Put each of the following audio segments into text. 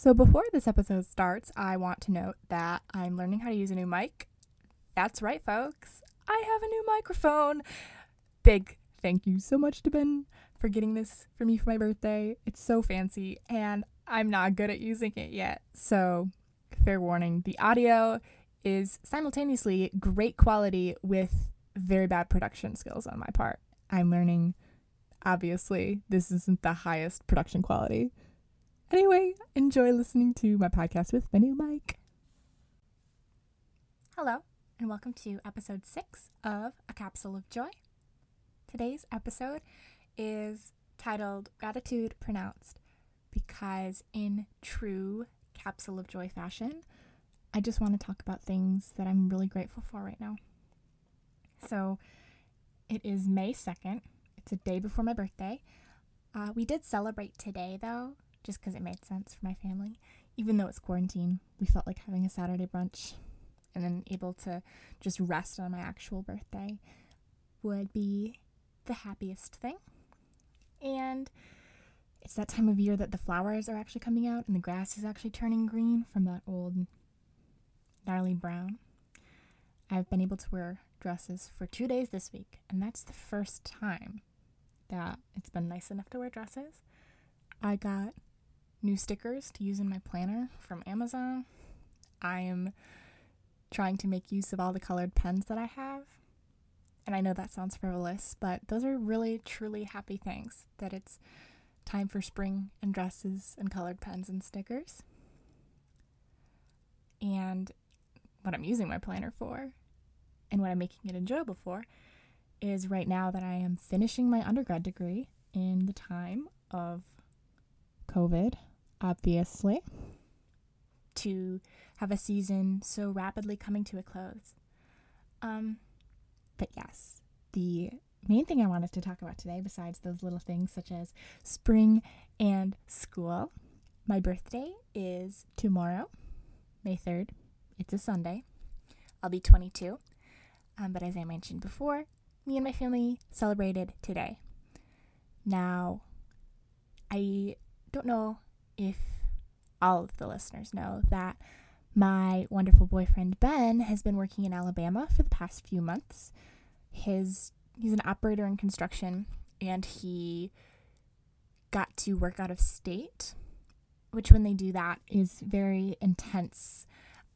So, before this episode starts, I want to note that I'm learning how to use a new mic. That's right, folks. I have a new microphone. Big thank you so much to Ben for getting this for me for my birthday. It's so fancy, and I'm not good at using it yet. So, fair warning the audio is simultaneously great quality with very bad production skills on my part. I'm learning, obviously, this isn't the highest production quality. Anyway, enjoy listening to my podcast with my new mic. Hello, and welcome to episode six of A Capsule of Joy. Today's episode is titled Gratitude Pronounced because, in true Capsule of Joy fashion, I just want to talk about things that I'm really grateful for right now. So, it is May 2nd. It's a day before my birthday. Uh, we did celebrate today, though, just because it made sense for my family. Even though it's quarantine, we felt like having a Saturday brunch and then able to just rest on my actual birthday would be the happiest thing. And it's that time of year that the flowers are actually coming out and the grass is actually turning green from that old gnarly brown. I've been able to wear dresses for two days this week, and that's the first time that it's been nice enough to wear dresses. I got new stickers to use in my planner from Amazon. I am trying to make use of all the colored pens that I have. And I know that sounds frivolous, but those are really, truly happy things that it's time for spring and dresses and colored pens and stickers. And what I'm using my planner for and what I'm making it enjoyable for is right now that I am finishing my undergrad degree in the time of COVID obviously, to have a season so rapidly coming to a close. Um, but yes, the main thing I wanted to talk about today, besides those little things such as spring and school, my birthday is tomorrow, May 3rd. It's a Sunday. I'll be 22. Um, but as I mentioned before, me and my family celebrated today. Now, I don't know if all of the listeners know that my wonderful boyfriend Ben has been working in Alabama for the past few months. His he's an operator in construction and he got to work out of state, which when they do that is very intense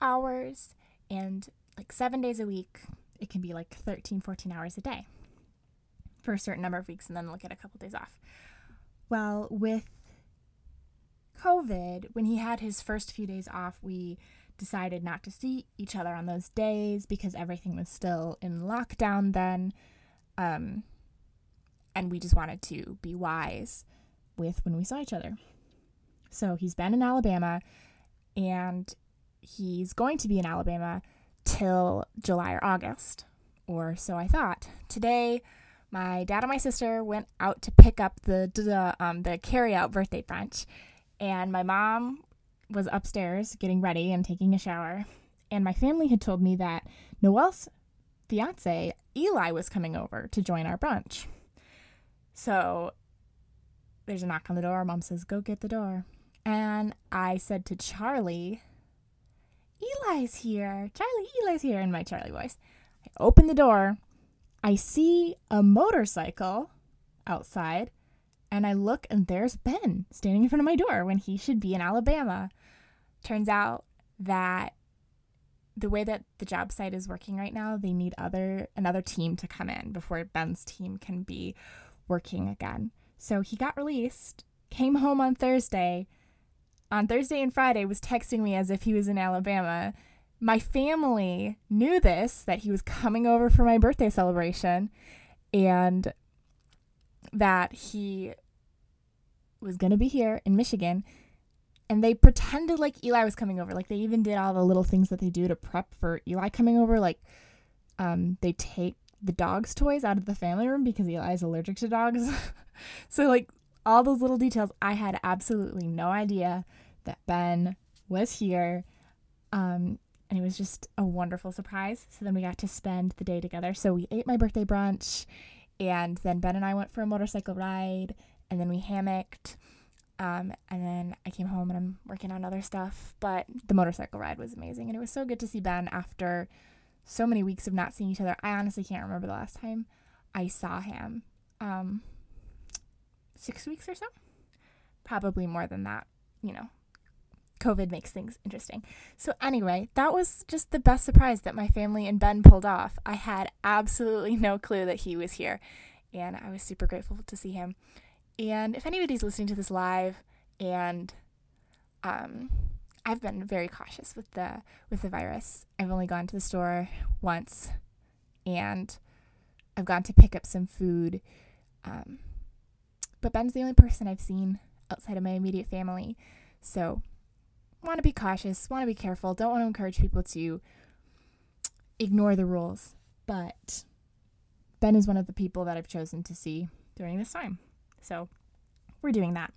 hours and like 7 days a week. It can be like 13 14 hours a day for a certain number of weeks and then they'll get a couple days off. Well, with COVID, when he had his first few days off, we decided not to see each other on those days because everything was still in lockdown then. Um, and we just wanted to be wise with when we saw each other. So he's been in Alabama and he's going to be in Alabama till July or August, or so I thought. Today, my dad and my sister went out to pick up the the um, the carry out birthday brunch, and my mom was upstairs getting ready and taking a shower. And my family had told me that Noel's fiance, Eli, was coming over to join our brunch. So there's a knock on the door. Mom says, Go get the door. And I said to Charlie, Eli's here. Charlie, Eli's here in my Charlie voice. I open the door. I see a motorcycle outside and I look and there's Ben standing in front of my door when he should be in Alabama. Turns out that the way that the job site is working right now, they need other another team to come in before Ben's team can be working again. So he got released, came home on Thursday. On Thursday and Friday was texting me as if he was in Alabama. My family knew this that he was coming over for my birthday celebration and that he was going to be here in Michigan. And they pretended like Eli was coming over. Like they even did all the little things that they do to prep for Eli coming over. Like um, they take the dog's toys out of the family room because Eli is allergic to dogs. so, like, all those little details, I had absolutely no idea that Ben was here. Um, and it was just a wonderful surprise. So then we got to spend the day together. So we ate my birthday brunch and then Ben and I went for a motorcycle ride, and then we hammocked. Um, and then I came home and I'm working on other stuff. But the motorcycle ride was amazing. And it was so good to see Ben after so many weeks of not seeing each other. I honestly can't remember the last time I saw him. Um, six weeks or so? Probably more than that. You know, COVID makes things interesting. So, anyway, that was just the best surprise that my family and Ben pulled off. I had absolutely no clue that he was here, and I was super grateful to see him. And if anybody's listening to this live, and um, I've been very cautious with the with the virus. I've only gone to the store once, and I've gone to pick up some food. Um, but Ben's the only person I've seen outside of my immediate family, so want to be cautious, want to be careful, don't want to encourage people to ignore the rules. But Ben is one of the people that I've chosen to see during this time. So we're doing that.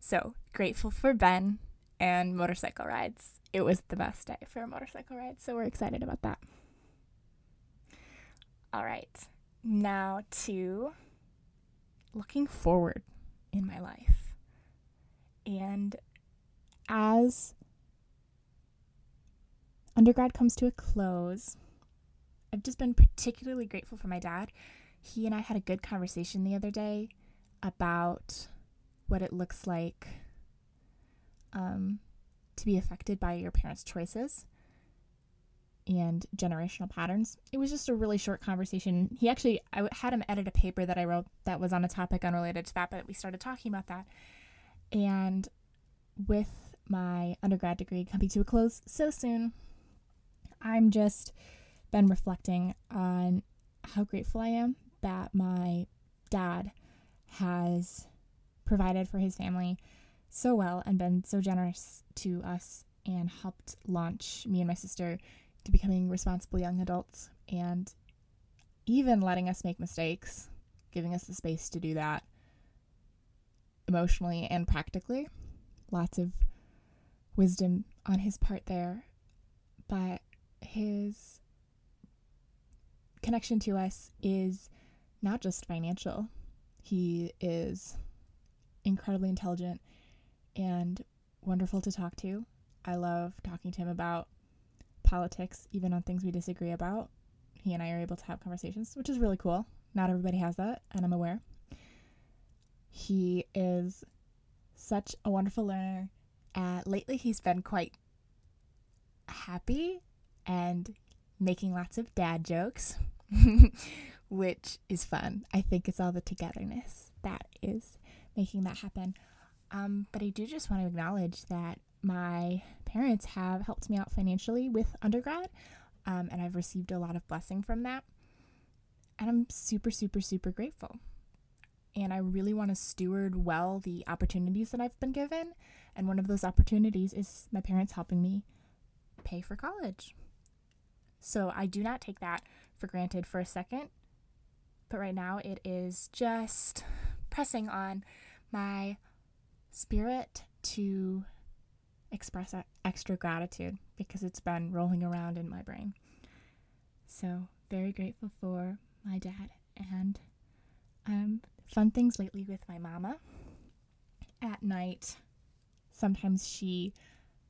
So grateful for Ben and motorcycle rides. It was the best day for a motorcycle ride. So we're excited about that. All right. Now to looking forward in my life. And as undergrad comes to a close, I've just been particularly grateful for my dad. He and I had a good conversation the other day about what it looks like um, to be affected by your parents' choices and generational patterns. It was just a really short conversation. He actually, I had him edit a paper that I wrote that was on a topic unrelated to that, but we started talking about that. And with my undergrad degree coming to a close so soon, I'm just been reflecting on how grateful I am that my dad has provided for his family so well and been so generous to us and helped launch me and my sister to becoming responsible young adults and even letting us make mistakes, giving us the space to do that emotionally and practically. Lots of wisdom on his part there, but his connection to us is not just financial. He is incredibly intelligent and wonderful to talk to. I love talking to him about politics, even on things we disagree about. He and I are able to have conversations, which is really cool. Not everybody has that, and I'm aware. He is such a wonderful learner uh, lately, he's been quite happy and making lots of dad jokes, which is fun. I think it's all the togetherness that is making that happen. Um, but I do just want to acknowledge that my parents have helped me out financially with undergrad, um, and I've received a lot of blessing from that. And I'm super, super, super grateful. And I really want to steward well the opportunities that I've been given and one of those opportunities is my parents helping me pay for college. So I do not take that for granted for a second. But right now it is just pressing on my spirit to express extra gratitude because it's been rolling around in my brain. So, very grateful for my dad and um, fun things lately with my mama. At night, sometimes she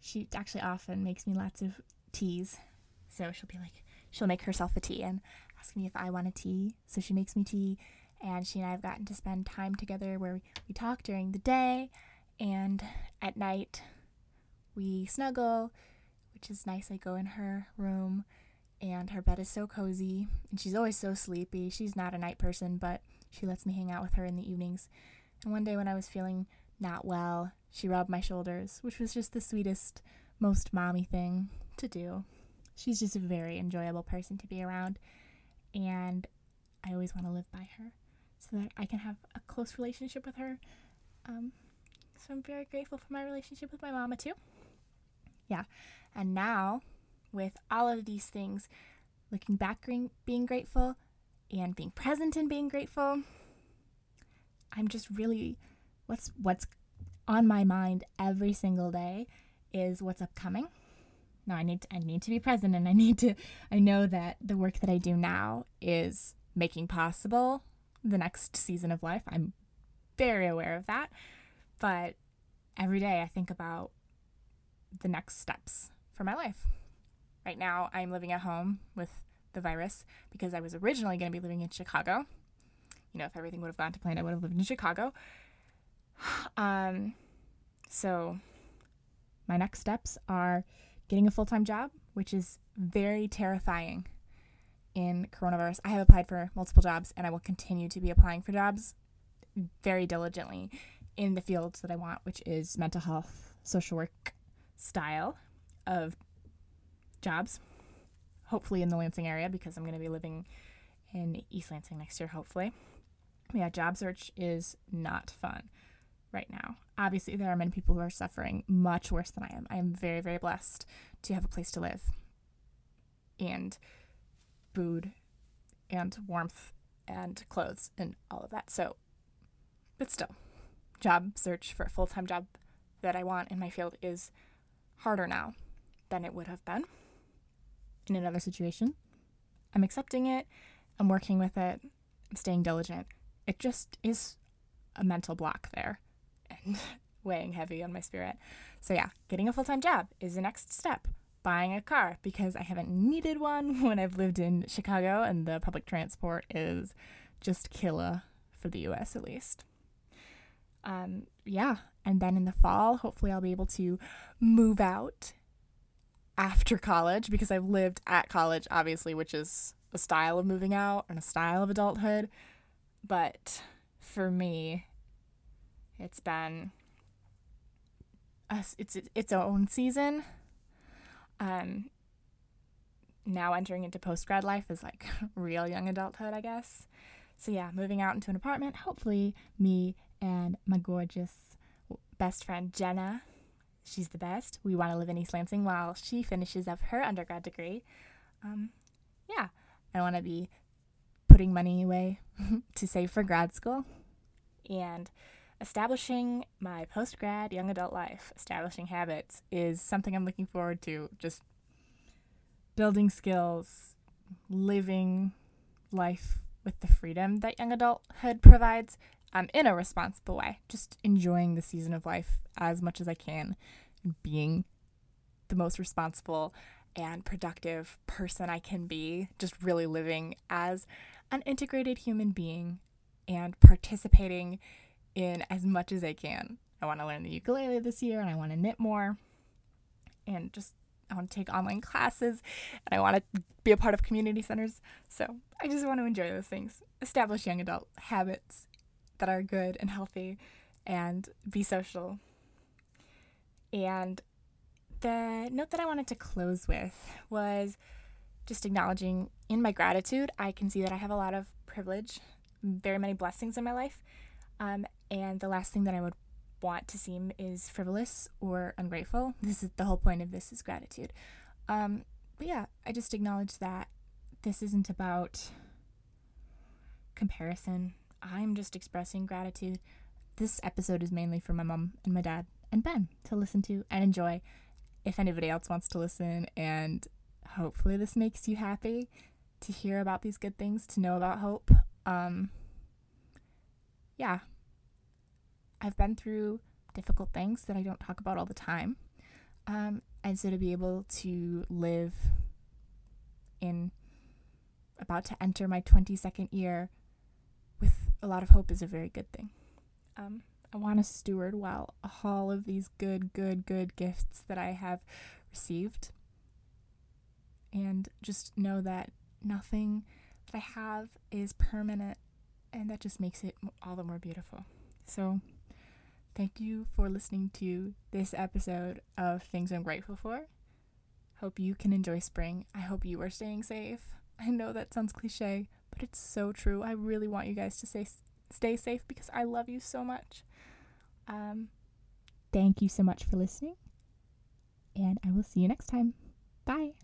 she actually often makes me lots of teas. So she'll be like she'll make herself a tea and ask me if I want a tea. So she makes me tea and she and I have gotten to spend time together where we, we talk during the day and at night we snuggle, which is nice. I go in her room and her bed is so cozy and she's always so sleepy. She's not a night person, but she lets me hang out with her in the evenings. And one day when I was feeling not well, she rubbed my shoulders, which was just the sweetest, most mommy thing to do. She's just a very enjoyable person to be around, and I always want to live by her so that I can have a close relationship with her. Um, so I'm very grateful for my relationship with my mama too. Yeah, and now with all of these things, looking back, being grateful, and being present and being grateful, I'm just really what's what's on my mind every single day is what's upcoming. Now I need to, I need to be present and I need to I know that the work that I do now is making possible the next season of life. I'm very aware of that. but every day I think about the next steps for my life. Right now, I'm living at home with the virus because I was originally going to be living in Chicago. You know, if everything would have gone to plan, I would have lived in Chicago. Um, so my next steps are getting a full time job, which is very terrifying in coronavirus. I have applied for multiple jobs and I will continue to be applying for jobs very diligently in the fields that I want, which is mental health, social work style of jobs. Hopefully in the Lansing area because I'm going to be living in East Lansing next year, hopefully. Yeah, job search is not fun right now. Obviously, there are many people who are suffering much worse than I am. I am very, very blessed to have a place to live and food and warmth and clothes and all of that. So, but still, job search for a full time job that I want in my field is harder now than it would have been in another situation. I'm accepting it, I'm working with it, I'm staying diligent. It just is a mental block there weighing heavy on my spirit. So, yeah, getting a full time job is the next step. Buying a car because I haven't needed one when I've lived in Chicago and the public transport is just killer for the US at least. Um, yeah, and then in the fall, hopefully, I'll be able to move out after college because I've lived at college, obviously, which is a style of moving out and a style of adulthood. But for me, it's been a, it's its own season. Um, now entering into post grad life is like real young adulthood, I guess. So yeah, moving out into an apartment. Hopefully, me and my gorgeous best friend Jenna, she's the best. We want to live in East Lansing while she finishes up her undergrad degree. Um, yeah, I want to be putting money away to save for grad school and establishing my post grad young adult life, establishing habits is something I'm looking forward to. Just building skills, living life with the freedom that young adulthood provides um, in a responsible way. Just enjoying the season of life as much as I can, being the most responsible and productive person I can be, just really living as an integrated human being and participating in as much as I can. I want to learn the ukulele this year and I want to knit more and just I want to take online classes and I want to be a part of community centers. So I just want to enjoy those things, establish young adult habits that are good and healthy, and be social. And the note that I wanted to close with was just acknowledging in my gratitude, I can see that I have a lot of privilege, very many blessings in my life. Um, and the last thing that I would want to seem is frivolous or ungrateful. This is the whole point of this is gratitude. Um, but yeah, I just acknowledge that this isn't about comparison. I'm just expressing gratitude. This episode is mainly for my mom and my dad and Ben to listen to and enjoy. If anybody else wants to listen, and hopefully this makes you happy to hear about these good things, to know about hope. Um, yeah, I've been through difficult things that I don't talk about all the time. Um, and so to be able to live in about to enter my 22nd year with a lot of hope is a very good thing. Um, I want to steward well all of these good, good, good gifts that I have received. And just know that nothing that I have is permanent, and that just makes it all the more beautiful. So, Thank you for listening to this episode of Things I'm Grateful For. Hope you can enjoy spring. I hope you are staying safe. I know that sounds cliche, but it's so true. I really want you guys to stay stay safe because I love you so much. Um, thank you so much for listening, and I will see you next time. Bye.